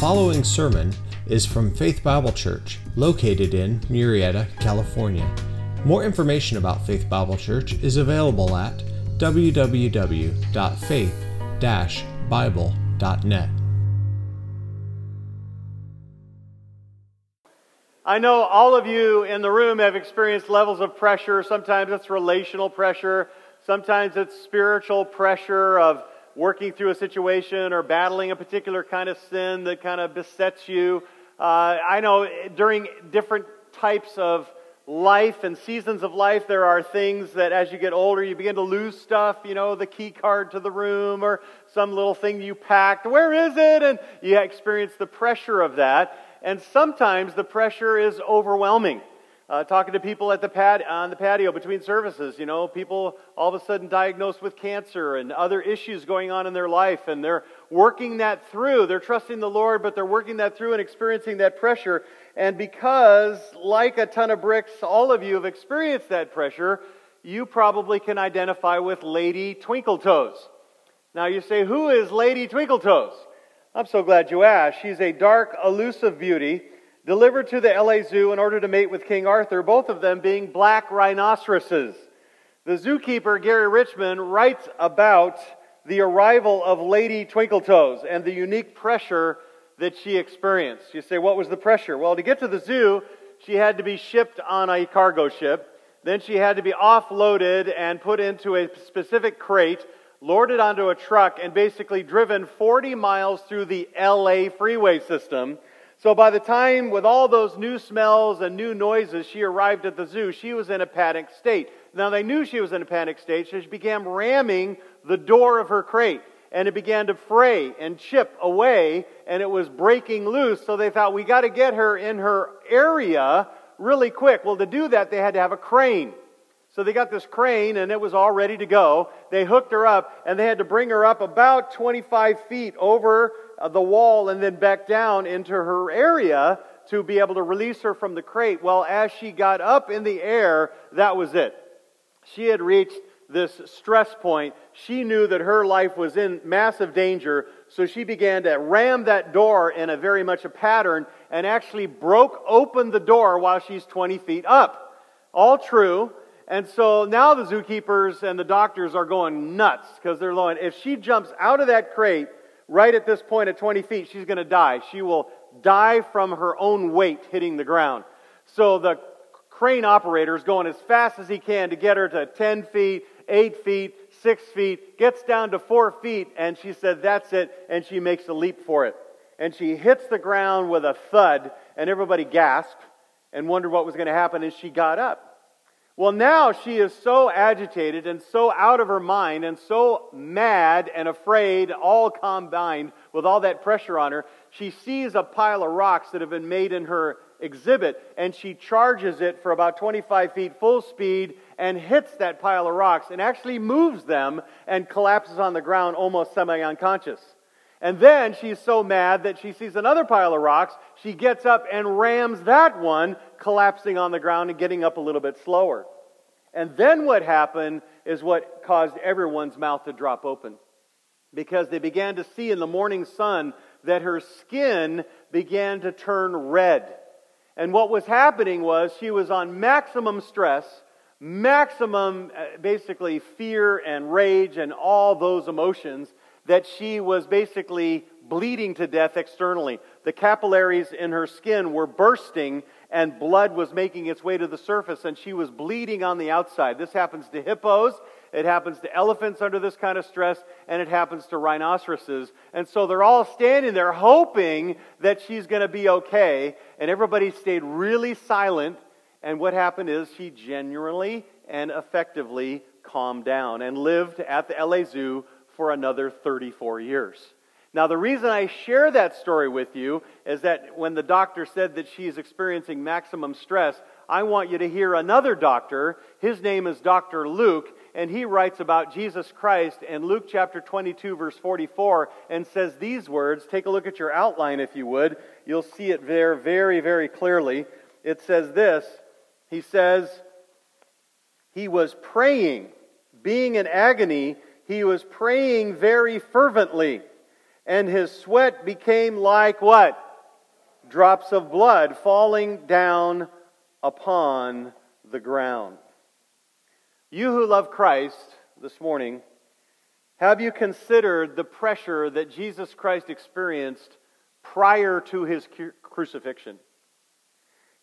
following sermon is from Faith Bible Church, located in Murrieta, California. More information about Faith Bible Church is available at www.faith-bible.net. I know all of you in the room have experienced levels of pressure. Sometimes it's relational pressure, sometimes it's spiritual pressure of working through a situation or battling a particular kind of sin that kind of besets you. Uh, I know during different types of life and seasons of life, there are things that as you get older, you begin to lose stuff, you know, the key card to the room or some little thing you packed. Where is it? And you experience the pressure of that. And sometimes the pressure is overwhelming uh, talking to people at the pad, on the patio between services. You know, people all of a sudden diagnosed with cancer and other issues going on in their life, and they're working that through. They're trusting the Lord, but they're working that through and experiencing that pressure. And because, like a ton of bricks, all of you have experienced that pressure, you probably can identify with Lady Twinkletoes. Now you say, who is Lady Twinkletoes? I'm so glad you asked. She's a dark, elusive beauty delivered to the LA Zoo in order to mate with King Arthur, both of them being black rhinoceroses. The zookeeper, Gary Richmond, writes about the arrival of Lady Twinkletoes and the unique pressure that she experienced. You say, what was the pressure? Well, to get to the zoo, she had to be shipped on a cargo ship. Then she had to be offloaded and put into a specific crate, loaded onto a truck, and basically driven 40 miles through the LA freeway system so by the time, with all those new smells and new noises, she arrived at the zoo, she was in a panicked state. Now they knew she was in a panicked state, so she began ramming the door of her crate. And it began to fray and chip away, and it was breaking loose. So they thought, we got to get her in her area really quick. Well, to do that, they had to have a crane. So they got this crane, and it was all ready to go. They hooked her up, and they had to bring her up about 25 feet over Uh, the wall and then back down into her area to be able to release her from the crate. Well, as she got up in the air, that was it. She had reached this stress point. She knew that her life was in massive danger, so she began to ram that door in a very much a pattern and actually broke open the door while she's 20 feet up. All true. And so now the zookeepers and the doctors are going nuts because they're going, if she jumps out of that crate, right at this point at 20 feet, she's going to die. She will die from her own weight hitting the ground. So the crane operator is going as fast as he can to get her to 10 feet, 8 feet, 6 feet, gets down to 4 feet, and she said, That's it, and she makes a leap for it. And she hits the ground with a thud, and everybody gasped and wondered what was going to happen, and she got up. Well, now she is so agitated and so out of her mind and so mad and afraid, all combined with all that pressure on her, she sees a pile of rocks that have been made in her exhibit and she charges it for about 25 feet full speed and hits that pile of rocks and actually moves them and collapses on the ground almost semi unconscious. And then she's so mad that she sees another pile of rocks. She gets up and rams that one, collapsing on the ground and getting up a little bit slower. And then what happened is what caused everyone's mouth to drop open. Because they began to see in the morning sun that her skin began to turn red. And what was happening was she was on maximum stress, maximum uh, basically fear and rage and all those emotions that she was basically bleeding to death externally. The capillaries in her skin were bursting and blood was making its way to the surface and she was bleeding on the outside. This happens to hippos, it happens to elephants under this kind of stress, and it happens to rhinoceroses. And so they're all standing there hoping that she's going to be okay, and everybody stayed really silent. And what happened is she genuinely and effectively calmed down and lived at the LA Zoo for another 34 years. Now, the reason I share that story with you is that when the doctor said that she's experiencing maximum stress, I want you to hear another doctor. His name is Dr. Luke, and he writes about Jesus Christ in Luke chapter 22, verse 44, and says these words. Take a look at your outline, if you would. You'll see it there very, very clearly. It says this He says, He was praying, being in agony, he was praying very fervently. And his sweat became like what? Drops of blood falling down upon the ground. You who love Christ this morning, have you considered the pressure that Jesus Christ experienced prior to his crucifixion?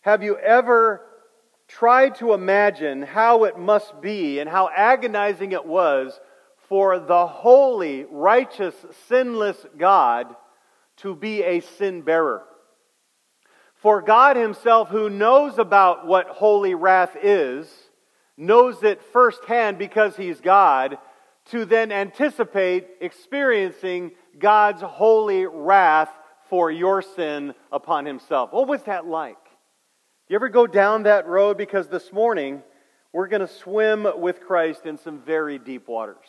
Have you ever tried to imagine how it must be and how agonizing it was for the holy, righteous, sinless God to be a sin bearer? For God Himself, who knows about what holy wrath is, knows it firsthand because He's God to then anticipate experiencing God's holy wrath for your sin upon himself. What was that like? You ever go down that road? Because this morning we're going to swim with Christ in some very deep waters.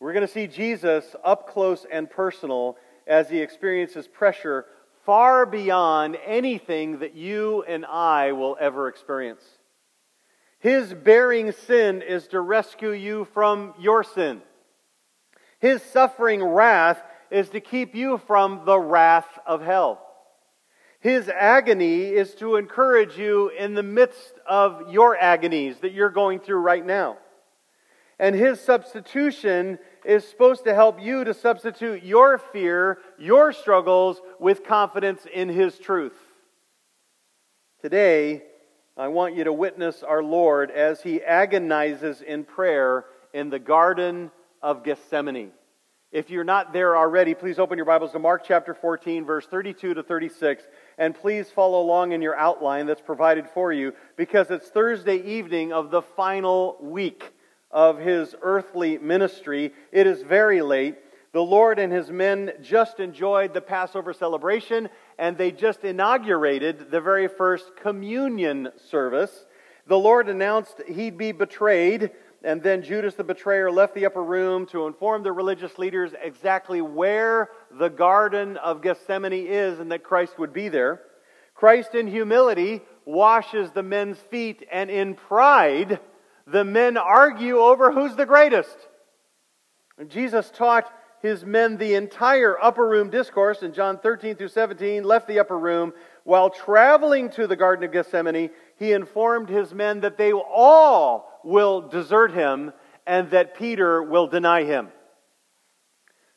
We're going to see Jesus up close and personal as he experiences pressure far beyond anything that you and I will ever experience. His bearing sin is to rescue you from your sin. His suffering wrath is to keep you from the wrath of hell. His agony is to encourage you in the midst of your agonies that you're going through right now. And his substitution is supposed to help you to substitute your fear, your struggles, with confidence in his truth. Today, I want you to witness our Lord as he agonizes in prayer in the Garden of Gethsemane. If you're not there already, please open your Bibles to Mark chapter 14, verse 32 to 36, and please follow along in your outline that's provided for you because it's Thursday evening of the final week of his earthly ministry. It is very late. The Lord and his men just enjoyed the Passover celebration, and they just inaugurated the very first communion service. The Lord announced he'd be betrayed, and then Judas the betrayer left the upper room to inform the religious leaders exactly where the Garden of Gethsemane is and that Christ would be there. Christ, in humility, washes the men's feet, and in pride, the men argue over who's the greatest. And Jesus taught his men the entire upper room discourse in John 13 through 17, left the upper room. While traveling to the Garden of Gethsemane, he informed his men that they all will desert him and that Peter will deny him.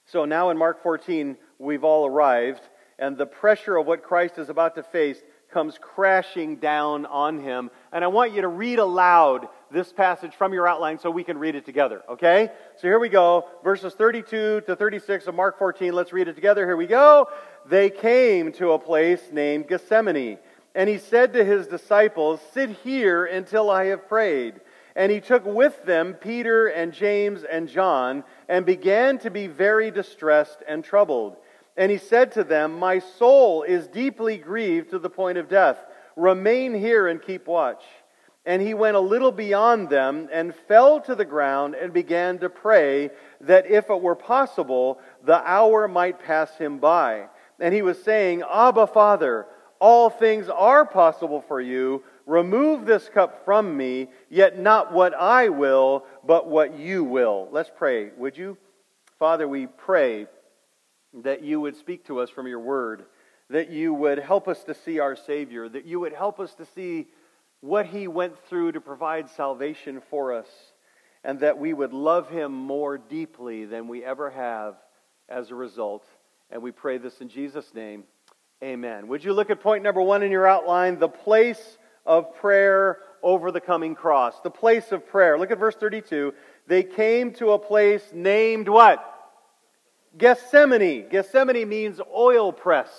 So now in Mark 14, we've all arrived, and the pressure of what Christ is about to face comes crashing down on him. And I want you to read aloud this passage from your outline so we can read it together, okay? So here we go, verses 32 to 36 of Mark 14. Let's read it together. Here we go. They came to a place named Gethsemane, and he said to his disciples, Sit here until I have prayed. And he took with them Peter and James and John, and began to be very distressed and troubled. And he said to them, My soul is deeply grieved to the point of death. Remain here and keep watch. And he went a little beyond them and fell to the ground and began to pray that if it were possible, the hour might pass him by. And he was saying, Abba, Father, all things are possible for you. Remove this cup from me, yet not what I will, but what you will. Let's pray, would you? Father, we pray that you would speak to us from your word, that you would help us to see our Savior, that you would help us to see what he went through to provide salvation for us, and that we would love him more deeply than we ever have as a result. And we pray this in Jesus' name. Amen. Would you look at point number one in your outline the place of prayer over the coming cross? The place of prayer. Look at verse 32. They came to a place named what? Gethsemane. Gethsemane means oil press.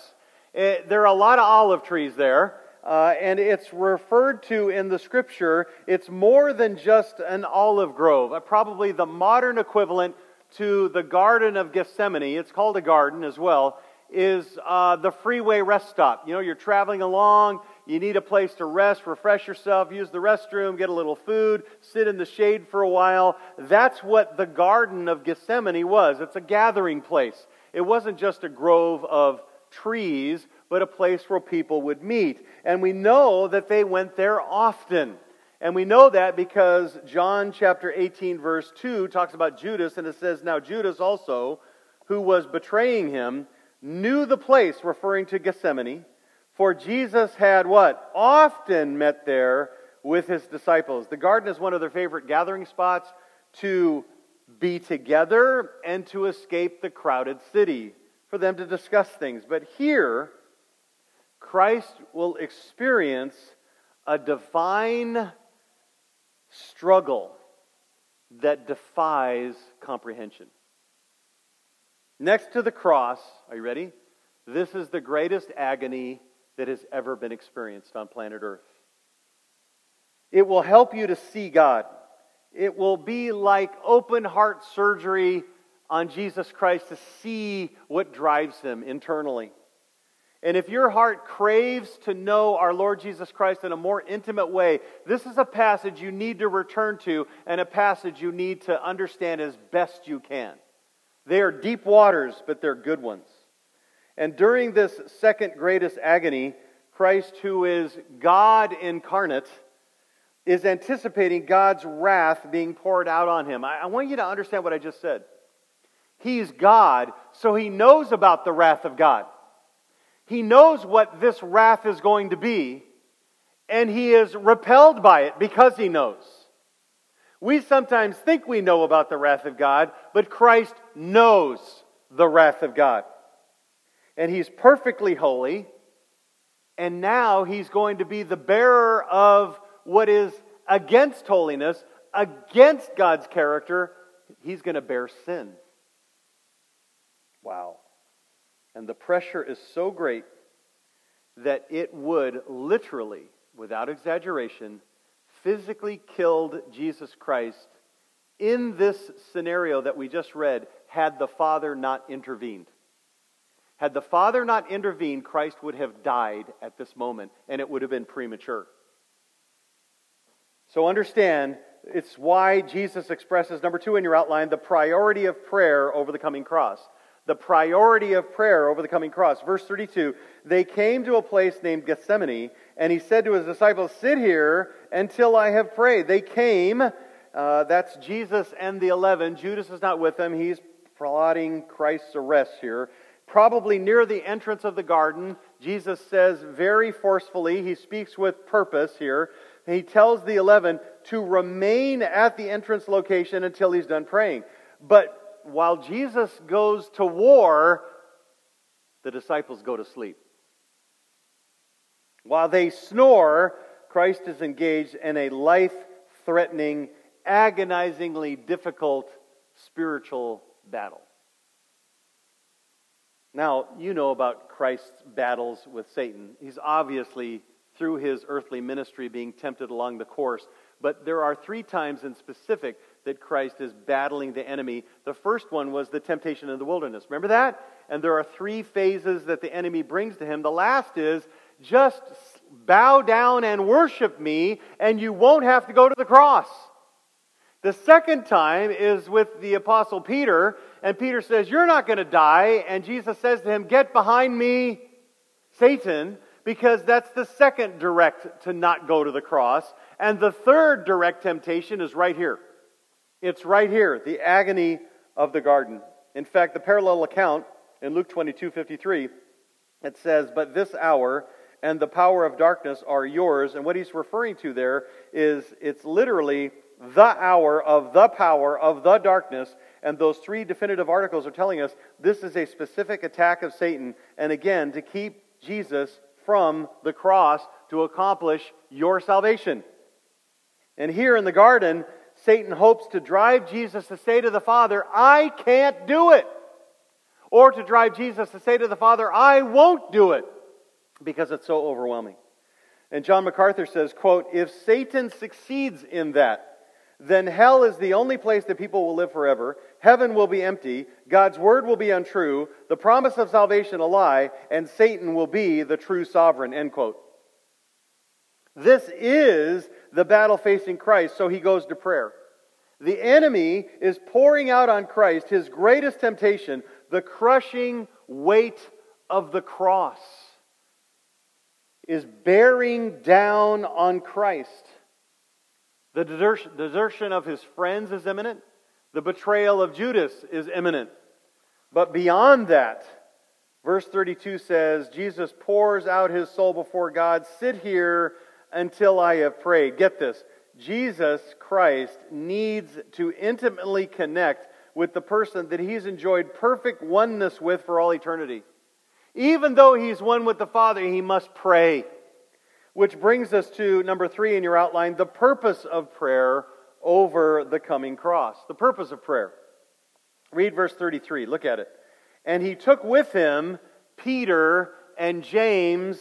It, eh, there are a lot of olive trees there. Uh, and it's referred to in the scripture, it's more than just an olive grove. Uh, probably the modern equivalent to the Garden of Gethsemane, it's called a garden as well, is uh, the freeway rest stop. You know, you're traveling along, you need a place to rest, refresh yourself, use the restroom, get a little food, sit in the shade for a while. That's what the Garden of Gethsemane was. It's a gathering place. It wasn't just a grove of trees, but a place where people would meet. And we know that they went there often. And we know that because John chapter 18, verse 2 talks about Judas, and it says, Now Judas also, who was betraying him, knew the place, referring to Gethsemane, for Jesus had what? Often met there with his disciples. The garden is one of their favorite gathering spots to be together and to escape the crowded city, for them to discuss things. But here, Christ will experience a divine struggle that defies comprehension. Next to the cross, are you ready? This is the greatest agony that has ever been experienced on planet Earth. It will help you to see God. It will be like open heart surgery on Jesus Christ to see what drives him internally. And if your heart craves to know our Lord Jesus Christ in a more intimate way, this is a passage you need to return to and a passage you need to understand as best you can. They are deep waters, but they're good ones. And during this second greatest agony, Christ, who is God incarnate, is anticipating God's wrath being poured out on him. I, want you to understand what I just said. He's God, so he knows about the wrath of God. He knows what this wrath is going to be, and he is repelled by it because he knows. We sometimes think we know about the wrath of God, but Christ knows the wrath of God. And he's perfectly holy, and now he's going to be the bearer of what is against holiness, against God's character. He's going to bear sin. Wow. And the pressure is so great that it would literally, without exaggeration, physically killed Jesus Christ in this scenario that we just read had the Father not intervened. Had the Father not intervened, Christ would have died at this moment, and it would have been premature. So understand, it's why Jesus expresses, number two in your outline, the priority of prayer over the coming cross the priority of prayer over the coming cross. Verse 32 They came to a place named Gethsemane, and he said to his disciples, Sit here until I have prayed. They came, uh, that's Jesus and the eleven. Judas is not with them. He's plotting Christ's arrest here. Probably near the entrance of the garden, Jesus says very forcefully, he speaks with purpose here. He tells the eleven to remain at the entrance location until he's done praying. But while Jesus goes to war, the disciples go to sleep. While they snore, Christ is engaged in a life threatening, agonizingly difficult spiritual battle. Now, you know about Christ's battles with Satan. He's obviously, through his earthly ministry, being tempted along the course. But there are three times in specific that Christ is battling the enemy. The first one was the temptation in the wilderness. Remember that? And there are three phases that the enemy brings to him. The last is just bow down and worship me, and you won't have to go to the cross. The second time is with the apostle Peter, and Peter says, You're not going to die. And Jesus says to him, Get behind me, Satan, because that's the second direct to not go to the cross. And the third direct temptation is right here. It's right here, the agony of the garden. In fact, the parallel account in Luke 22 53, it says, But this hour and the power of darkness are yours. And what he's referring to there is it's literally the hour of the power of the darkness. And those three definitive articles are telling us this is a specific attack of Satan. And again, to keep Jesus from the cross to accomplish your salvation. And here in the garden, Satan hopes to drive Jesus to say to the Father, I can't do it. Or to drive Jesus to say to the Father, I won't do it because it's so overwhelming. And John MacArthur says, quote, if Satan succeeds in that, then hell is the only place that people will live forever. Heaven will be empty. God's word will be untrue. The promise of salvation a lie. And Satan will be the true sovereign. End quote. This is the battle facing Christ, so he goes to prayer. The enemy is pouring out on Christ his greatest temptation, the crushing weight of the cross, is bearing down on Christ. The desertion of his friends is imminent. The betrayal of Judas is imminent. But beyond that, verse 32 says, Jesus pours out his soul before God. Sit here until I have prayed. Get this. Jesus Christ needs to intimately connect with the person that he's enjoyed perfect oneness with for all eternity. Even though he's one with the Father, he must pray. Which brings us to number three in your outline the purpose of prayer over the coming cross. The purpose of prayer. Read verse 33. Look at it. And he took with him Peter and James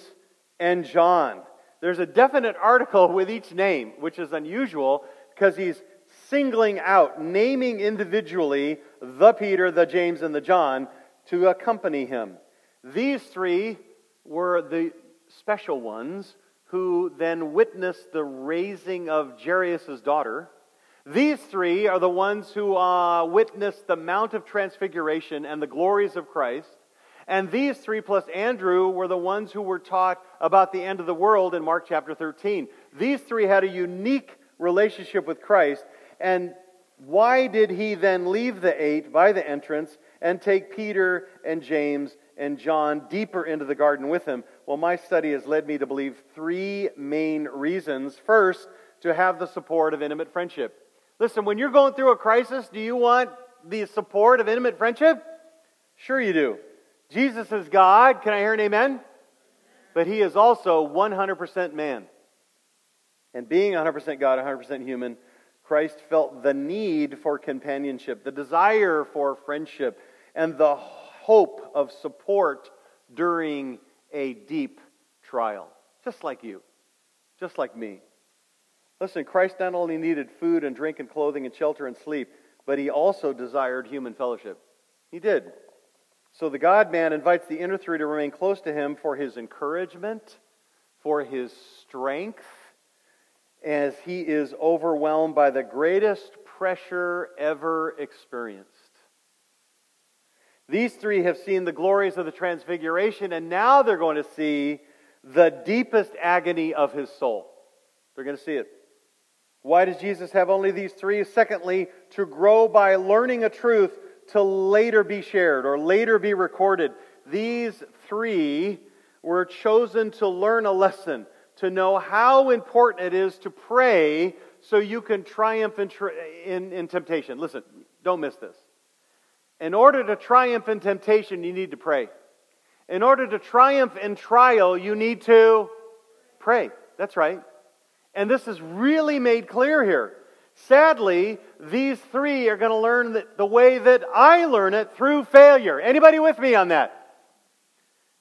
and John. There's a definite article with each name, which is unusual because he's singling out, naming individually the Peter, the James, and the John to accompany him. These three were the special ones who then witnessed the raising of Jairus' daughter. These three are the ones who uh, witnessed the Mount of Transfiguration and the glories of Christ. And these three plus Andrew were the ones who were taught about the end of the world in Mark chapter 13. These three had a unique relationship with Christ. And why did he then leave the eight by the entrance and take Peter and James and John deeper into the garden with him? Well, my study has led me to believe three main reasons. First, to have the support of intimate friendship. Listen, when you're going through a crisis, do you want the support of intimate friendship? Sure, you do. Jesus is God. Can I hear an amen? But he is also 100% man. And being 100% God, 100% human, Christ felt the need for companionship, the desire for friendship, and the hope of support during a deep trial. Just like you, just like me. Listen, Christ not only needed food and drink and clothing and shelter and sleep, but he also desired human fellowship. He did. So the God man invites the inner three to remain close to him for his encouragement, for his strength, as he is overwhelmed by the greatest pressure ever experienced. These three have seen the glories of the transfiguration, and now they're going to see the deepest agony of his soul. They're going to see it. Why does Jesus have only these three? Secondly, to grow by learning a truth to later be shared or later be recorded. These three were chosen to learn a lesson, to know how important it is to pray so you can triumph in, in, in temptation. Listen, don't miss this. In order to triumph in temptation, you need to pray. In order to triumph in trial, you need to pray. That's right. And this is really made clear here. Sadly, these three are going to learn the way that I learn it through failure. Anybody with me on that?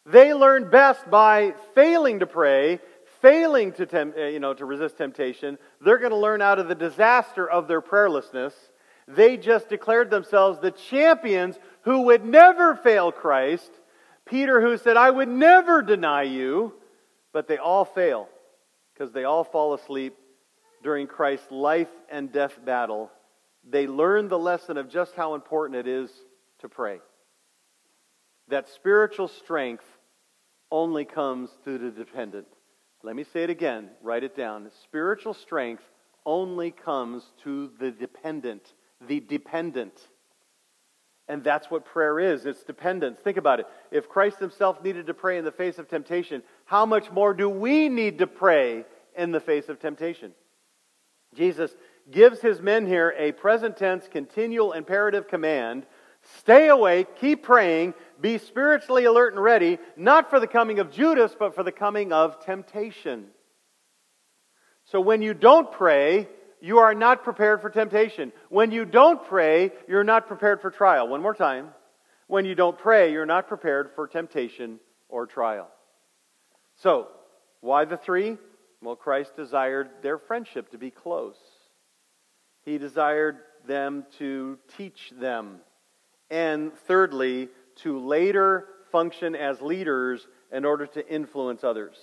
They learn best by failing to pray, failing to, uh, you know, to resist temptation. They're going to learn out of the disaster of their prayerlessness. They just declared themselves the champions who would never fail Christ. Peter, who said, I would never deny you. But they all fail because they all fall asleep during Christ's life and death battle, they learned the lesson of just how important it is to pray. That spiritual strength only comes through the dependent. Let me say it again, write it down. Spiritual strength only comes to the dependent, the dependent. And that's what prayer is it's dependence. Think about it. If Christ himself needed to pray in the face of temptation, how much more do we need to pray in the face of temptation? Jesus gives his men here a present tense, continual imperative command stay awake, keep praying, be spiritually alert and ready, not for the coming of Judas, but for the coming of temptation. So when you don't pray, you are not prepared for temptation. When you don't pray, you're not prepared for trial. One more time. When you don't pray, you're not prepared for temptation or trial. So, why the three? Well, Christ desired their friendship to be close. He desired them to teach them. And thirdly, to later function as leaders in order to influence others.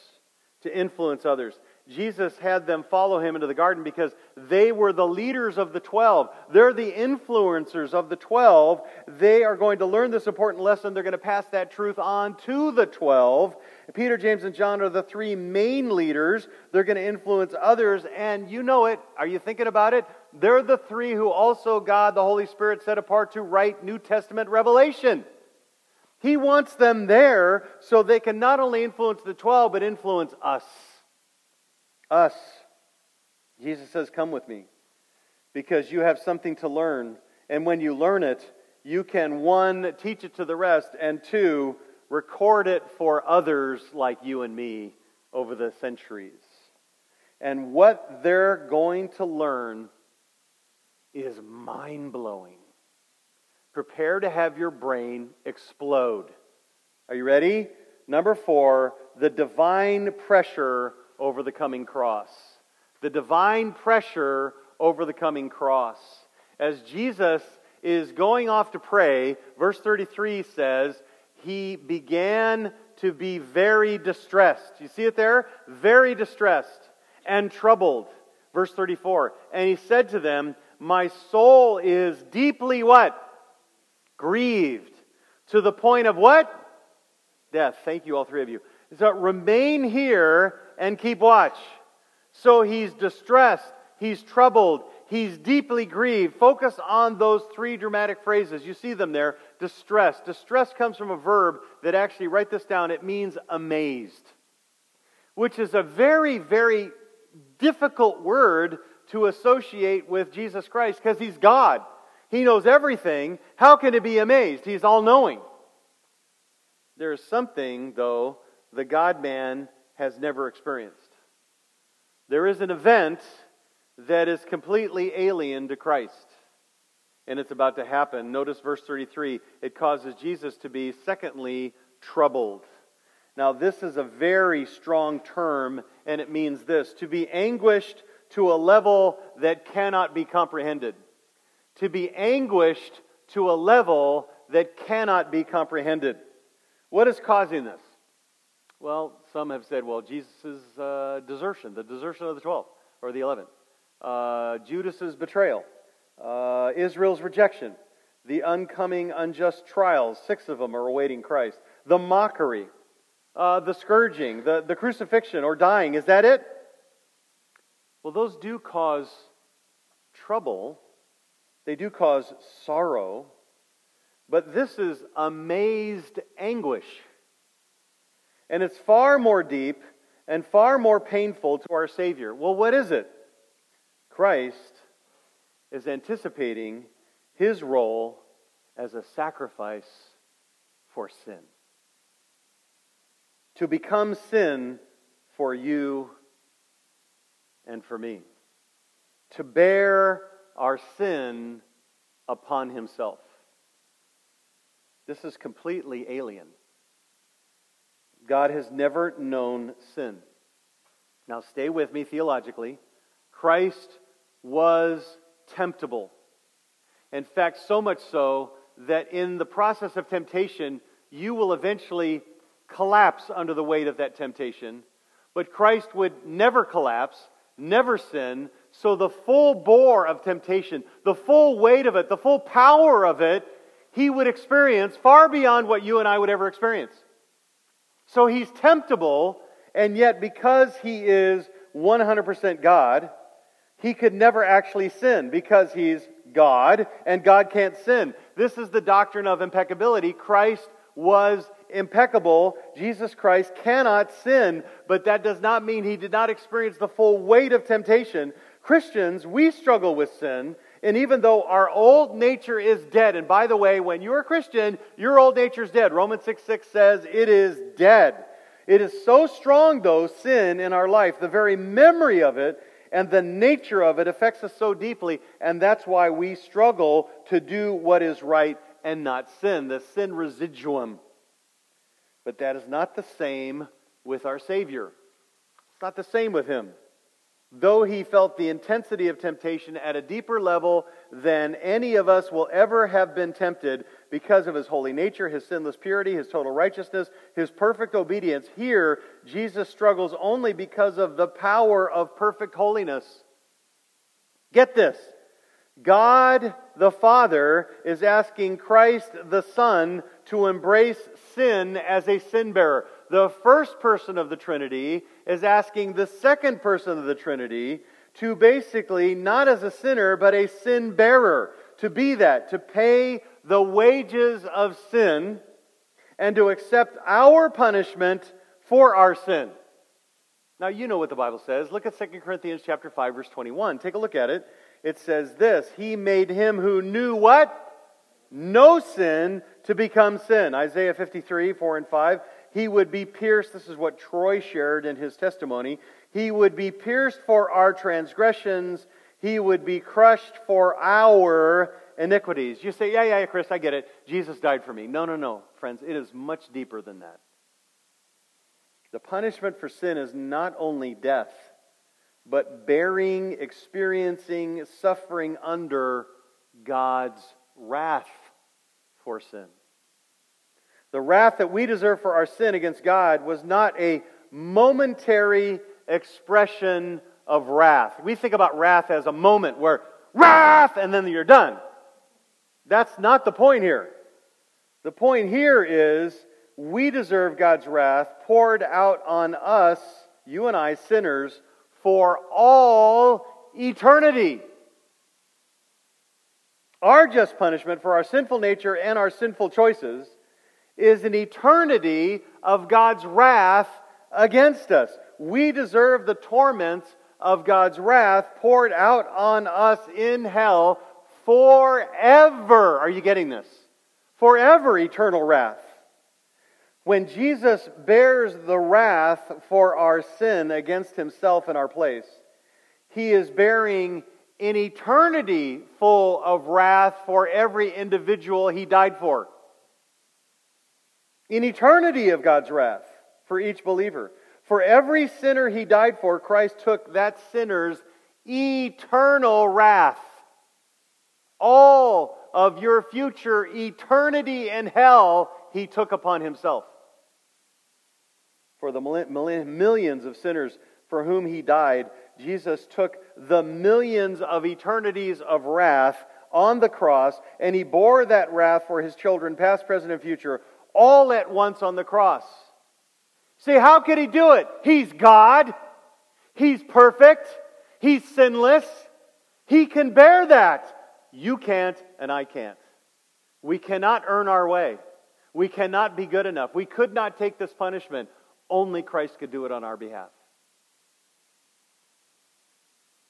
To influence others. Jesus had them follow him into the garden because they were the leaders of the 12. They're the influencers of the 12. They are going to learn this important lesson. They're going to pass that truth on to the 12. Peter, James, and John are the three main leaders. They're going to influence others, and you know it. Are you thinking about it? They're the three who also God, the Holy Spirit, set apart to write New Testament revelation. He wants them there so they can not only influence the 12, but influence us. Us. Jesus says, Come with me because you have something to learn. And when you learn it, you can, one, teach it to the rest, and two, record it for others like you and me over the centuries. And what they're going to learn is mind blowing. Prepare to have your brain explode. Are you ready? Number four, the divine pressure over the coming cross. The divine pressure over the coming cross. As Jesus is going off to pray, verse 33 says, He began to be very distressed. You see it there? Very distressed and troubled. Verse 34. And he said to them, My soul is deeply what? Grieved. To the point of what? Death. Thank you, all three of you. So remain here and keep watch. So he's distressed, he's troubled, he's deeply grieved. Focus on those three dramatic phrases. You see them there. Distress. Distress comes from a verb that actually, write this down, it means amazed, which is a very, very difficult word to associate with Jesus Christ because he's God. He knows everything. How can it be amazed? He's all knowing. There is something, though, the God man has never experienced. There is an event that is completely alien to Christ. And it's about to happen. Notice verse 33. It causes Jesus to be, secondly, troubled. Now, this is a very strong term, and it means this to be anguished to a level that cannot be comprehended. To be anguished to a level that cannot be comprehended. What is causing this? Well, some have said, well, Jesus' uh, desertion, the desertion of the 12 or the 11 uh, Judas's betrayal, uh, Israel's rejection, the oncoming unjust trials, six of them are awaiting Christ, the mockery, uh, the scourging, the, the crucifixion or dying. Is that it? Well, those do cause trouble, they do cause sorrow, but this is amazed anguish. And it's far more deep and far more painful to our Savior. Well, what is it? Christ is anticipating his role as a sacrifice for sin. To become sin for you and for me. To bear our sin upon himself. This is completely alien. God has never known sin. Now, stay with me theologically. Christ was temptable. In fact, so much so that in the process of temptation, you will eventually collapse under the weight of that temptation. But Christ would never collapse, never sin. So the full bore of temptation, the full weight of it, the full power of it, he would experience far beyond what you and I would ever experience. So he's temptable, and yet because he is 100% God, he could never actually sin because he's God and God can't sin. This is the doctrine of impeccability. Christ was impeccable. Jesus Christ cannot sin, but that does not mean he did not experience the full weight of temptation. Christians, we struggle with sin, and even though our old nature is dead, and by the way, when you're a Christian, your old nature is dead. Romans 6 6 says it is dead. It is so strong, though, sin in our life, the very memory of it and the nature of it affects us so deeply, and that's why we struggle to do what is right and not sin, the sin residuum. But that is not the same with our Savior. It's not the same with Him. Though He felt the intensity of temptation at a deeper level than any of us will ever have been tempted, because of his holy nature, his sinless purity, his total righteousness, his perfect obedience. Here, Jesus struggles only because of the power of perfect holiness. Get this. God the Father is asking Christ the Son to embrace sin as a sin bearer. The first person of the Trinity is asking the second person of the Trinity to basically, not as a sinner, but a sin bearer, to be that, to pay the wages of sin and to accept our punishment for our sin. Now you know what the Bible says. Look at 2 Corinthians chapter 5 verse 21. Take a look at it. It says this, he made him who knew what? No sin to become sin. Isaiah 53, 4 and 5. He would be pierced. This is what Troy shared in his testimony. He would be pierced for our transgressions. He would be crushed for our iniquities. You say, yeah, yeah, yeah, Chris, I get it. Jesus died for me. No, no, no, friends. It is much deeper than that. The punishment for sin is not only death, but bearing, experiencing, suffering under God's wrath for sin. The wrath that we deserve for our sin against God was not a momentary expression of wrath. We think about wrath as a moment where wrath and then you're done. That's not the point here. The point here is we deserve God's wrath poured out on us, you and I, sinners, for all eternity. Our just punishment for our sinful nature and our sinful choices is an eternity of God's wrath against us. We deserve the torments of God's wrath poured out on us in hell forever. Are you getting this? Forever eternal wrath. When Jesus bears the wrath for our sin against himself in our place, he is bearing an eternity full of wrath for every individual he died for. In eternity of God's wrath for each believer. For every sinner he died for, Christ took that sinner's eternal wrath. All of your future eternity in hell, he took upon himself. For the millions of sinners for whom he died, Jesus took the millions of eternities of wrath on the cross, and he bore that wrath for his children, past, present, and future, all at once on the cross. See, how could he do it? He's God. He's perfect. He's sinless. He can bear that. You can't, and I can't. We cannot earn our way. We cannot be good enough. We could not take this punishment. Only Christ could do it on our behalf.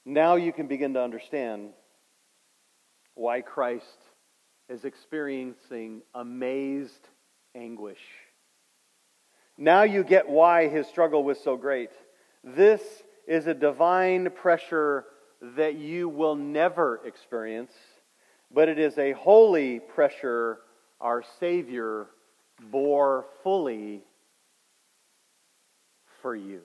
Now you can begin to understand why Christ is experiencing amazed anguish. Now you get why his struggle was so great. This is a divine pressure that you will never experience, but it is a holy pressure our Savior bore fully for you.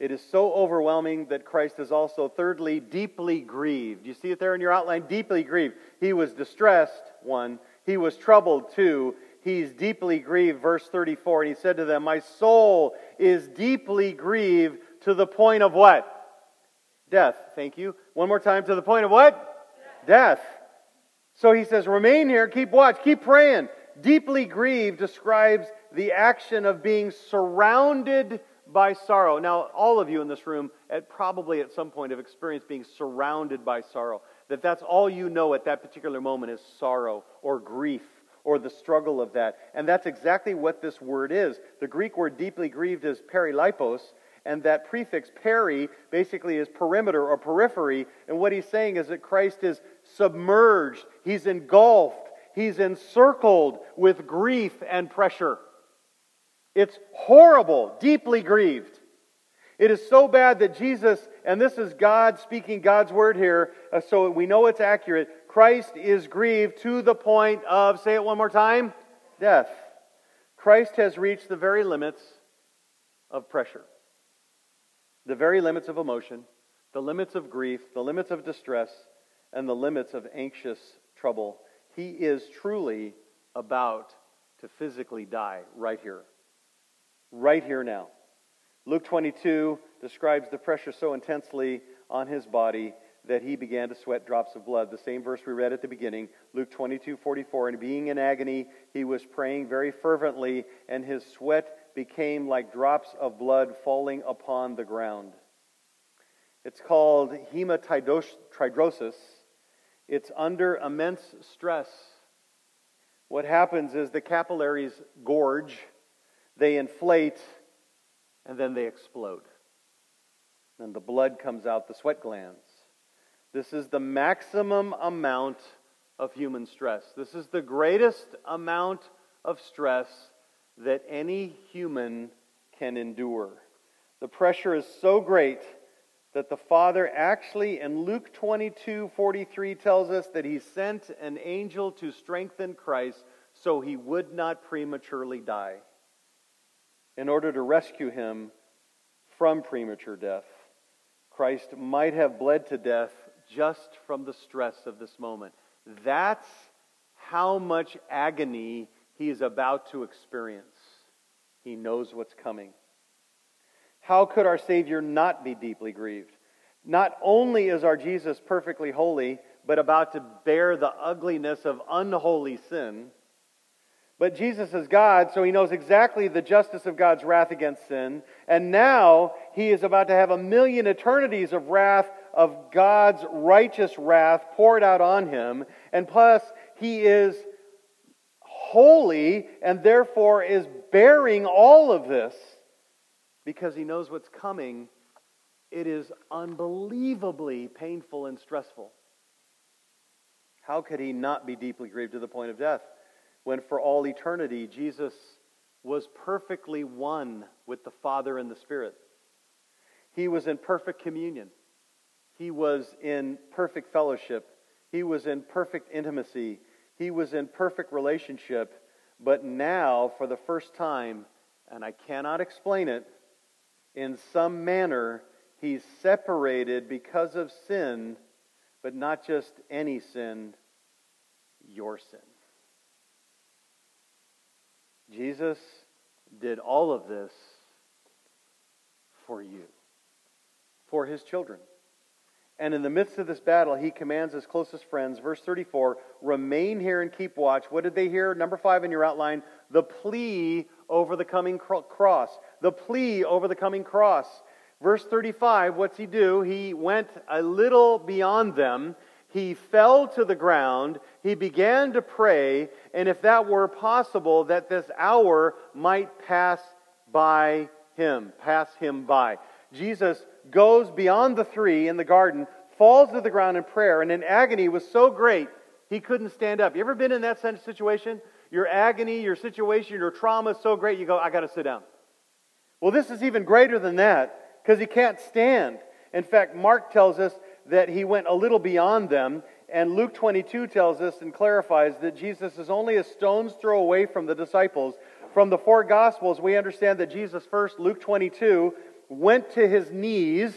It is so overwhelming that Christ is also, thirdly, deeply grieved. You see it there in your outline? Deeply grieved. He was distressed, one. He was troubled, too. He's deeply grieved, verse 34. And he said to them, My soul is deeply grieved to the point of what? Death. Thank you. One more time, to the point of what? Death. Death. So he says, Remain here, keep watch, keep praying. Deeply grieved describes the action of being surrounded by sorrow. Now, all of you in this room at probably at some point have experienced being surrounded by sorrow. That that's all you know at that particular moment is sorrow or grief or the struggle of that. And that's exactly what this word is. The Greek word deeply grieved is perilipos, and that prefix peri basically is perimeter or periphery. And what he's saying is that Christ is submerged, he's engulfed, he's encircled with grief and pressure. It's horrible, deeply grieved. It is so bad that Jesus, and this is God speaking God's word here, uh, so we know it's accurate. Christ is grieved to the point of, say it one more time, death. Christ has reached the very limits of pressure, the very limits of emotion, the limits of grief, the limits of distress, and the limits of anxious trouble. He is truly about to physically die right here right here now. Luke 22 describes the pressure so intensely on his body that he began to sweat drops of blood. The same verse we read at the beginning, Luke 22 44. And being in agony, he was praying very fervently, and his sweat became like drops of blood falling upon the ground. It's called hematidrosis. It's under immense stress what happens is the capillaries gorge, they inflate, and then they explode. And the blood comes out the sweat glands. This is the maximum amount of human stress. This is the greatest amount of stress that any human can endure. The pressure is so great that the Father actually in Luke 22 43 tells us that he sent an angel to strengthen Christ so he would not prematurely die in order to rescue him from premature death. Christ might have bled to death just from the stress of this moment. That's how much agony he is about to experience. He knows what's coming. How could our Savior not be deeply grieved? Not only is our Jesus perfectly holy, but about to bear the ugliness of unholy sin, but Jesus is God, so he knows exactly the justice of God's wrath against sin. And now he is about to have a million eternities of wrath, of God's righteous wrath poured out on him. And plus, he is holy and therefore is bearing all of this because he knows what's coming, it is unbelievably painful and stressful. How could he not be deeply grieved to the point of death when for all eternity Jesus was perfectly one with the Father and the Spirit? He was in perfect communion. He was in perfect fellowship. He was in perfect intimacy. He was in perfect relationship. But now, for the first time, and I cannot explain it, in some manner, he's separated because of sin, but not just any sin, your sin. Jesus did all of this for you, for his children. And in the midst of this battle, he commands his closest friends, verse 34, remain here and keep watch. What did they hear? Number five in your outline the plea over the coming cross. The plea over the coming cross. Verse 35, what's he do? He went a little beyond them. He fell to the ground. He began to pray, and if that were possible, that this hour might pass by him, pass him by. Jesus goes beyond the three in the garden, falls to the ground in prayer, and in agony was so great he couldn't stand up. You ever been in that situation? Your agony, your situation, your trauma is so great, you go, I got to sit down. Well, this is even greater than that because he can't stand. In fact, Mark tells us that he went a little beyond them, and Luke 22 tells us and clarifies that Jesus is only a stone's throw away from the disciples. From the four Gospels, we understand that Jesus first, Luke 22, went to his knees,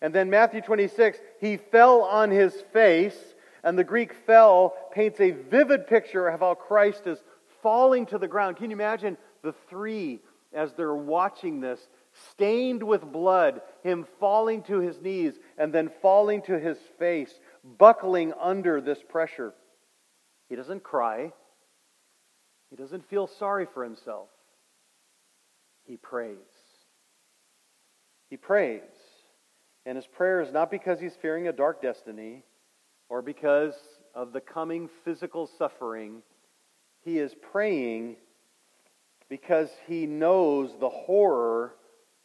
and then Matthew 26, he fell on his face, and the Greek fell paints a vivid picture of how Christ is falling to the ground. Can you imagine the three as they're watching this, stained with blood, him falling to his knees and then falling to his face, buckling under this pressure? He doesn't cry. He doesn't feel sorry for himself. He prays. He prays. And his prayer is not because he's fearing a dark destiny or because of the coming physical suffering. He is praying because he knows the horror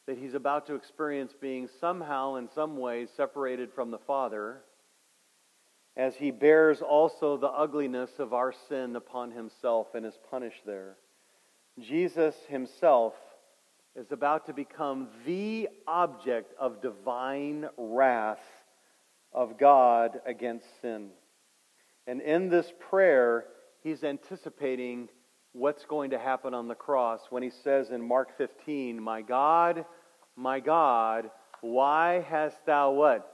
that he's about to experience being somehow, in some way, separated from the Father, as he bears also the ugliness of our sin upon himself and is punished there. Jesus himself is about to become the object of divine wrath of God against sin. And in this prayer, he's anticipating what's going to happen on the cross when he says in Mark 15, My God, my God, why hast thou what?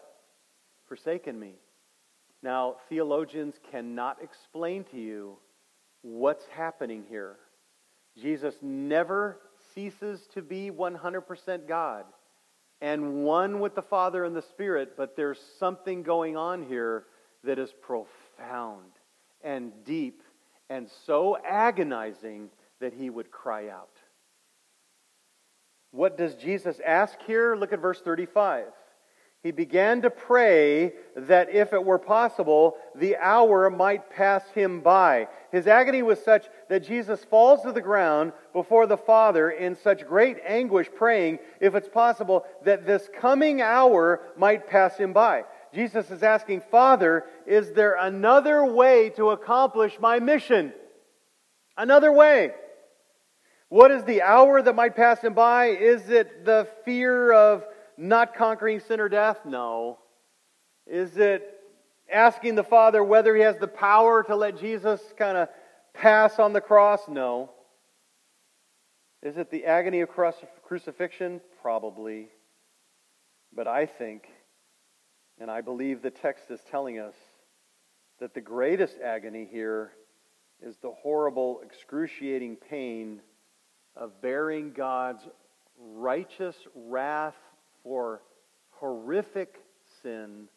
Forsaken me. Now, theologians cannot explain to you what's happening here. Jesus never ceases to be 100% God and one with the Father and the Spirit, but there's something going on here that is profound and deep and so agonizing that he would cry out. What does Jesus ask here? Look at verse 35. he began to pray that if it were possible, the hour might pass him by. His agony was such that Jesus falls to the ground before the Father in such great anguish, praying, if it's possible, that this coming hour might pass him by. Jesus is asking, Father, is there another way to accomplish my mission? Another way. What is the hour that might pass him by? Is it the fear of not conquering sin or death? No. Is it asking the Father whether he has the power to let Jesus kind of pass on the cross? No. Is it the agony of crucifixion? Probably. But I think, and I believe the text is telling us, that the greatest agony here is the horrible, excruciating pain of bearing God's righteous wrath for horrific sin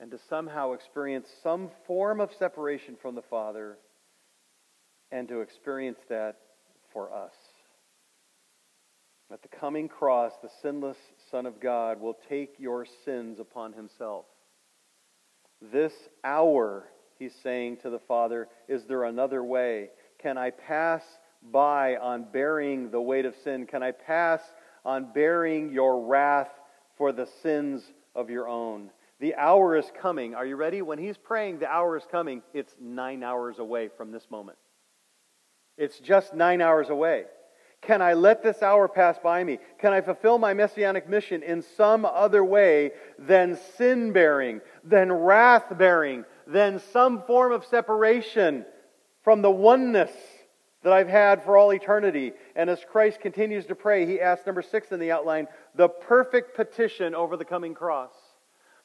and to somehow experience some form of separation from the Father and to experience that for us. At the coming cross, the sinless Son of God will take your sins upon himself. This hour, he's saying to the Father, is there another way? Can I pass by on bearing the weight of sin? Can I pass on bearing your wrath for the sins of your own? The hour is coming. Are you ready? When he's praying, the hour is coming. It's nine hours away from this moment. It's just nine hours away. Can I let this hour pass by me? Can I fulfill my messianic mission in some other way than sin bearing, than wrath bearing, than some form of separation from the oneness that I've had for all eternity. And as Christ continues to pray, he asks, number six in the outline, the perfect petition over the coming cross.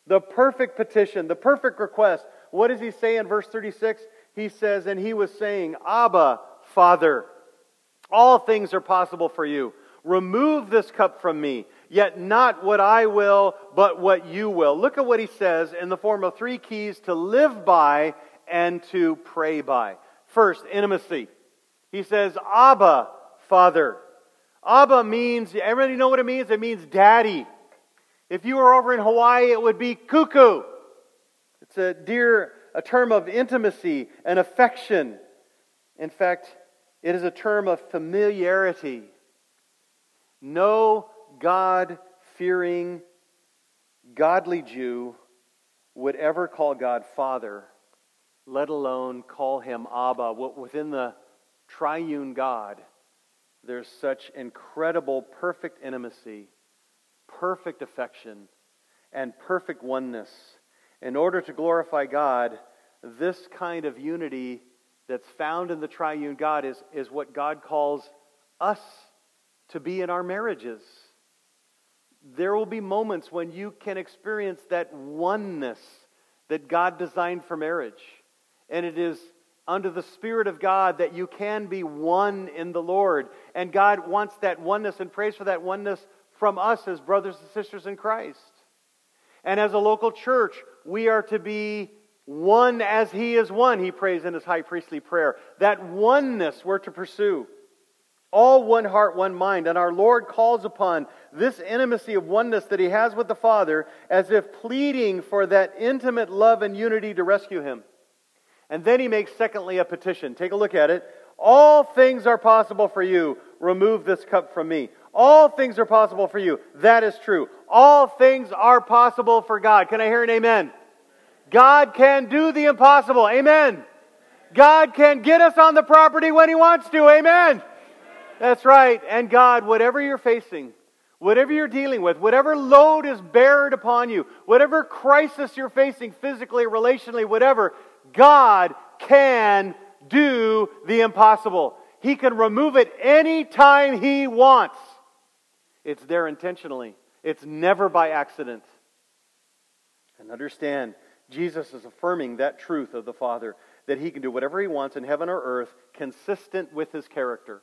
The perfect petition, the perfect request. What does he say in verse 36? He says, And he was saying, Abba, Father, all things are possible for you. Remove this cup from me, yet not what I will, but what you will. Look at what he says in the form of three keys to live by and to pray by. First, intimacy. He says, Abba, Father. Abba means, everybody know what it means? It means daddy. If you were over in Hawaii, it would be cuckoo. It's a dear, a term of intimacy and affection. In fact, it is a term of familiarity. No God fearing, godly Jew would ever call God Father, let alone call him Abba. Within the triune God, there's such incredible, perfect intimacy, perfect affection, and perfect oneness. In order to glorify God, this kind of unity that's found in the triune God is, is what God calls us to be in our marriages. There will be moments when you can experience that oneness that God designed for marriage. And it is under the Spirit of God that you can be one in the Lord. And God wants that oneness and prays for that oneness from us as brothers and sisters in Christ. And as a local church, we are to be one as He is one, he prays in his high priestly prayer. That oneness we're to pursue. All one heart, one mind. And our Lord calls upon this intimacy of oneness that He has with the Father as if pleading for that intimate love and unity to rescue Him. And then he makes, secondly, a petition. Take a look at it. All things are possible for you. Remove this cup from me. All things are possible for you. That is true. All things are possible for God. Can I hear an amen? God can do the impossible. Amen. God can get us on the property when He wants to. Amen. That's right. And God, whatever you're facing, whatever you're dealing with, whatever load is bared upon you, whatever crisis you're facing physically, relationally, whatever, God can do the impossible. He can remove it anytime He wants. It's there intentionally, it's never by accident. And understand, Jesus is affirming that truth of the Father that He can do whatever He wants in heaven or earth, consistent with His character.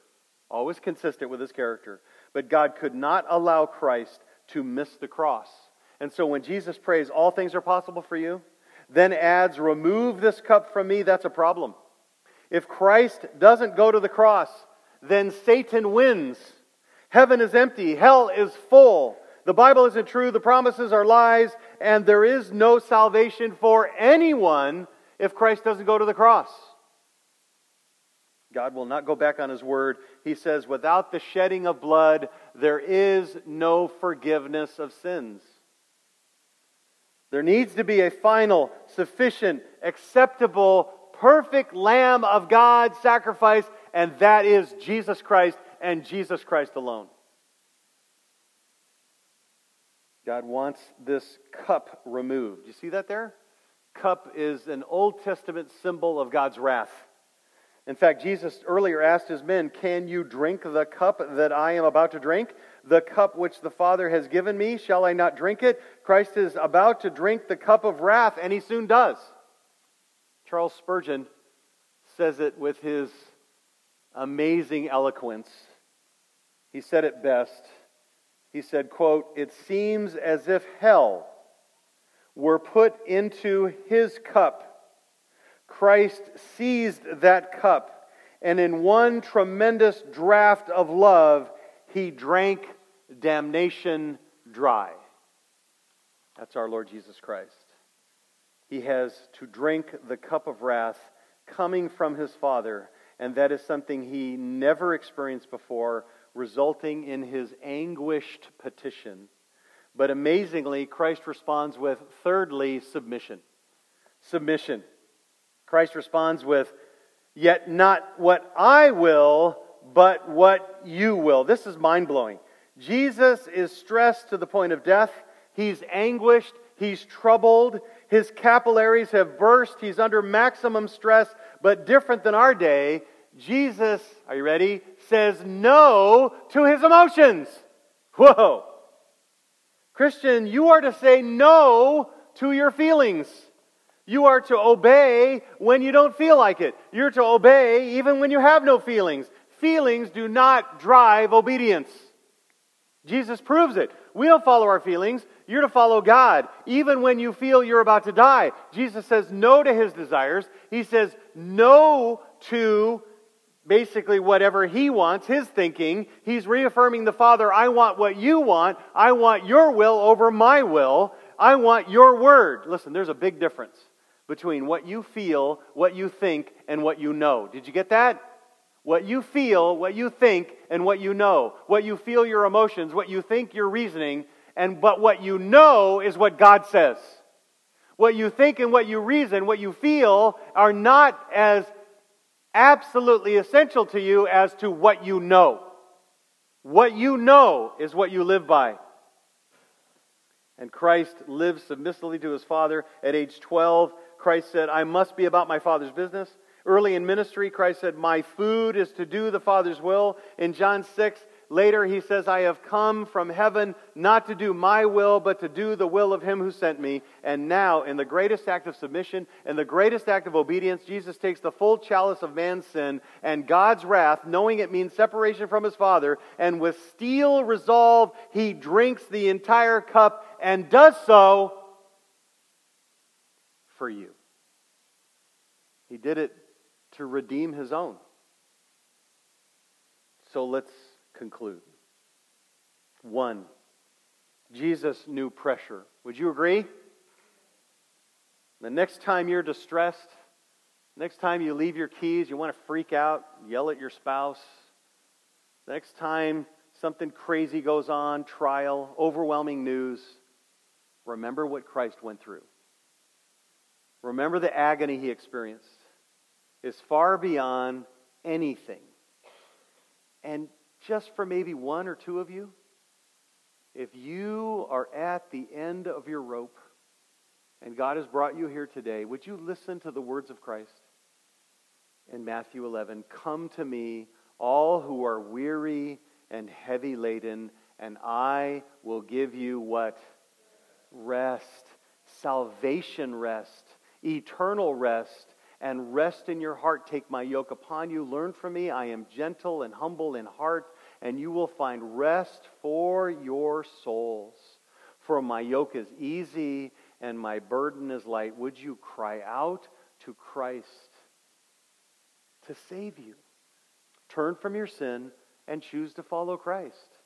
Always consistent with His character. But God could not allow Christ to miss the cross. And so when Jesus prays, All things are possible for you, then adds, Remove this cup from me, that's a problem. If Christ doesn't go to the cross, then Satan wins. Heaven is empty, hell is full. The Bible isn't true, the promises are lies, and there is no salvation for anyone if Christ doesn't go to the cross. God will not go back on his word. He says, without the shedding of blood, there is no forgiveness of sins. There needs to be a final, sufficient, acceptable, perfect Lamb of God sacrifice, and that is Jesus Christ and Jesus Christ alone. God wants this cup removed. You see that there? Cup is an Old Testament symbol of God's wrath. In fact, Jesus earlier asked his men, Can you drink the cup that I am about to drink? The cup which the Father has given me, shall I not drink it? Christ is about to drink the cup of wrath, and he soon does. Charles Spurgeon says it with his amazing eloquence. He said it best. He said, quote, It seems as if hell were put into his cup Christ seized that cup, and in one tremendous draught of love, he drank damnation dry. That's our Lord Jesus Christ. He has to drink the cup of wrath coming from his Father, and that is something he never experienced before, resulting in his anguished petition. But amazingly, Christ responds with, thirdly, submission. Submission. Christ responds with, Yet not what I will, but what you will. This is mind blowing. Jesus is stressed to the point of death. He's anguished. He's troubled. His capillaries have burst. He's under maximum stress. But different than our day, Jesus, are you ready? Says no to his emotions. Whoa. Christian, you are to say no to your feelings. You are to obey when you don't feel like it. You're to obey even when you have no feelings. Feelings do not drive obedience. Jesus proves it. We don't follow our feelings. You're to follow God, even when you feel you're about to die. Jesus says no to his desires. He says no to basically whatever he wants, his thinking. He's reaffirming the Father, I want what you want. I want your will over my will. I want your word. Listen, there's a big difference between what you feel, what you think, and what you know. Did you get that? What you feel, what you think, and what you know. What you feel, your emotions, what you think, your reasoning, and but what you know is what God says. What you think and what you reason, what you feel, are not as absolutely essential to you as to what you know. What you know is what you live by. And Christ lived submissively to his Father at age 12 Christ said, I must be about my Father's business. Early in ministry, Christ said, My food is to do the Father's will. In John 6, later he says, I have come from heaven not to do my will, but to do the will of him who sent me. And now, in the greatest act of submission and the greatest act of obedience, Jesus takes the full chalice of man's sin and God's wrath, knowing it means separation from his Father, and with steel resolve, he drinks the entire cup and does so for you. He did it to redeem his own. So let's conclude. One, Jesus knew pressure. Would you agree? The next time you're distressed, next time you leave your keys, you want to freak out, yell at your spouse, next time something crazy goes on, trial, overwhelming news, remember what Christ went through. Remember the agony he experienced is far beyond anything. And just for maybe one or two of you, if you are at the end of your rope and God has brought you here today, would you listen to the words of Christ in Matthew 11? Come to me, all who are weary and heavy laden, and I will give you what? Rest, salvation rest eternal rest and rest in your heart. Take my yoke upon you. Learn from me. I am gentle and humble in heart, and you will find rest for your souls. For my yoke is easy and my burden is light. Would you cry out to Christ to save you? Turn from your sin and choose to follow Christ.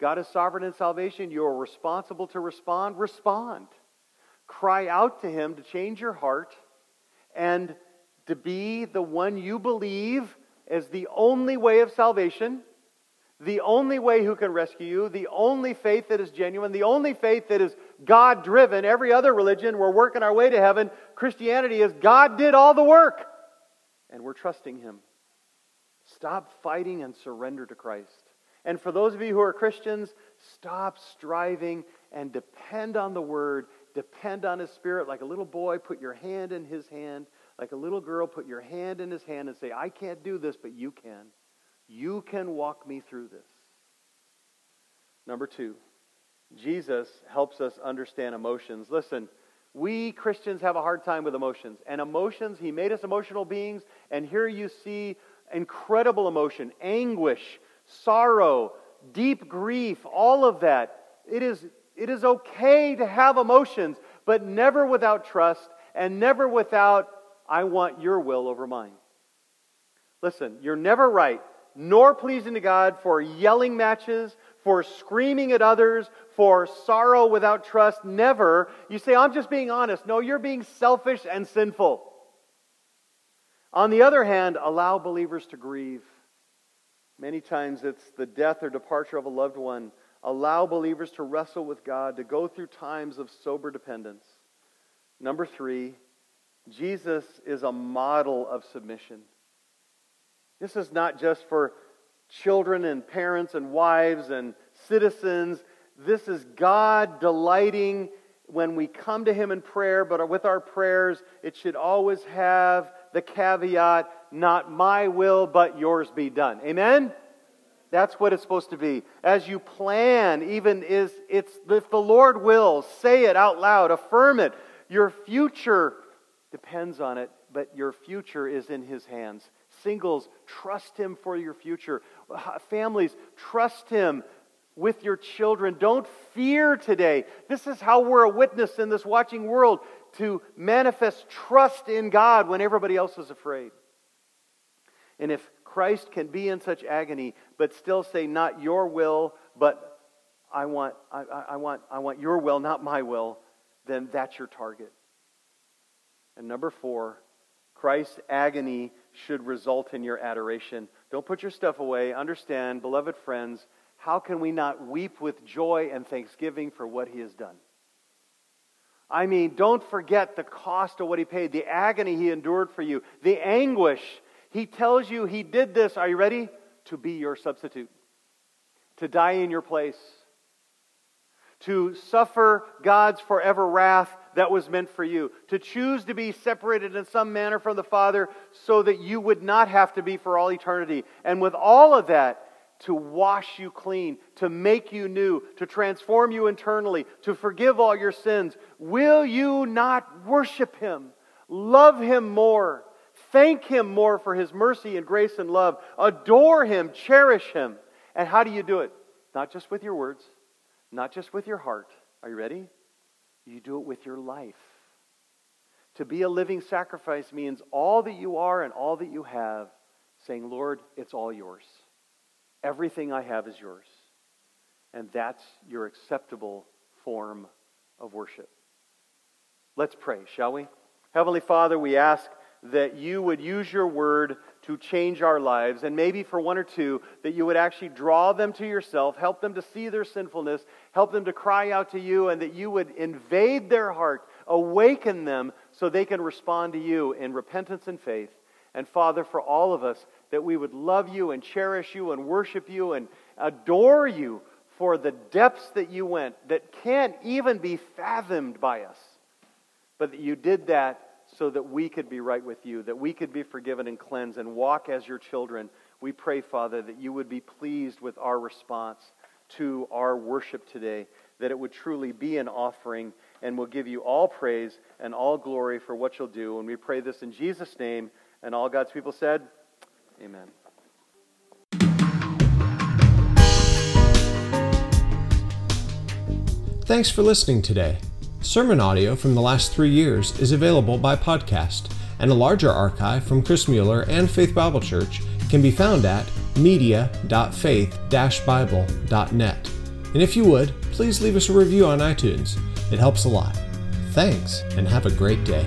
God is sovereign in salvation. You are responsible to respond. Respond. Cry out to Him to change your heart and to be the one you believe is the only way of salvation, the only way who can rescue you, the only faith that is genuine, the only faith that is God driven. Every other religion, we're working our way to heaven. Christianity is God did all the work, and we're trusting Him. Stop fighting and surrender to Christ. And for those of you who are Christians, stop striving and depend on the Word, depend on His Spirit. Like a little boy, put your hand in His hand. Like a little girl, put your hand in His hand and say, I can't do this, but you can. You can walk me through this. Number two, Jesus helps us understand emotions. Listen, we Christians have a hard time with emotions. And emotions, He made us emotional beings. And here you see incredible emotion, anguish, sorrow, deep grief, all of that. It is, it is okay to have emotions, but never without trust and never without, I want your will over mine. Listen, you're never right, nor pleasing to God for yelling matches, for screaming at others, for sorrow without trust. Never. You say, I'm just being honest. No, you're being selfish and sinful. On the other hand, allow believers to grieve. Many times it's the death or departure of a loved one. Allow believers to wrestle with God, to go through times of sober dependence. Number three, Jesus is a model of submission. This is not just for children and parents and wives and citizens. This is God delighting when we come to Him in prayer, but with our prayers, it should always have the caveat, not my will, but yours be done. Amen? That's what it's supposed to be. As you plan, even is it's if the Lord wills, say it out loud, affirm it. Your future depends on it, but your future is in his hands. Singles, trust him for your future. Families, trust him with your children. Don't fear today. This is how we're a witness in this watching world to manifest trust in God when everybody else is afraid. And if Christ can be in such agony, but still say, Not your will, but I want, I, I, want, I want your will, not my will, then that's your target. And number four, Christ's agony should result in your adoration. Don't put your stuff away. Understand, beloved friends, how can we not weep with joy and thanksgiving for what he has done? I mean, don't forget the cost of what he paid, the agony he endured for you, the anguish. He tells you he did this, are you ready? To be your substitute, to die in your place, to suffer God's forever wrath that was meant for you, to choose to be separated in some manner from the Father so that you would not have to be for all eternity. And with all of that, to wash you clean, to make you new, to transform you internally, to forgive all your sins. Will you not worship Him? Love Him more. Thank Him more for His mercy and grace and love. Adore Him, cherish Him. And how do you do it? Not just with your words, not just with your heart. Are you ready? You do it with your life. To be a living sacrifice means all that you are and all that you have, saying, Lord, it's all yours. Everything I have is yours. And that's your acceptable form of worship. Let's pray, shall we? Heavenly Father, we ask that you would use your word to change our lives, and maybe for one or two, that you would actually draw them to yourself, help them to see their sinfulness, help them to cry out to you, and that you would invade their heart, awaken them so they can respond to you in repentance and faith. And Father, for all of us, that we would love you and cherish you and worship you and adore you for the depths that you went that can't even be fathomed by us. But that you did that so that we could be right with you, that we could be forgiven and cleansed and walk as your children. We pray, Father, that you would be pleased with our response to our worship today, that it would truly be an offering, and we'll give you all praise and all glory for what you'll do. And we pray this in Jesus' name. And all God's people said, Amen. Thanks for listening today. Sermon audio from the last three years is available by podcast, and a larger archive from Chris Mueller and Faith Bible Church can be found at media.faith-bible.net. And if you would, please leave us a review on iTunes. It helps a lot. Thanks, and have a great day.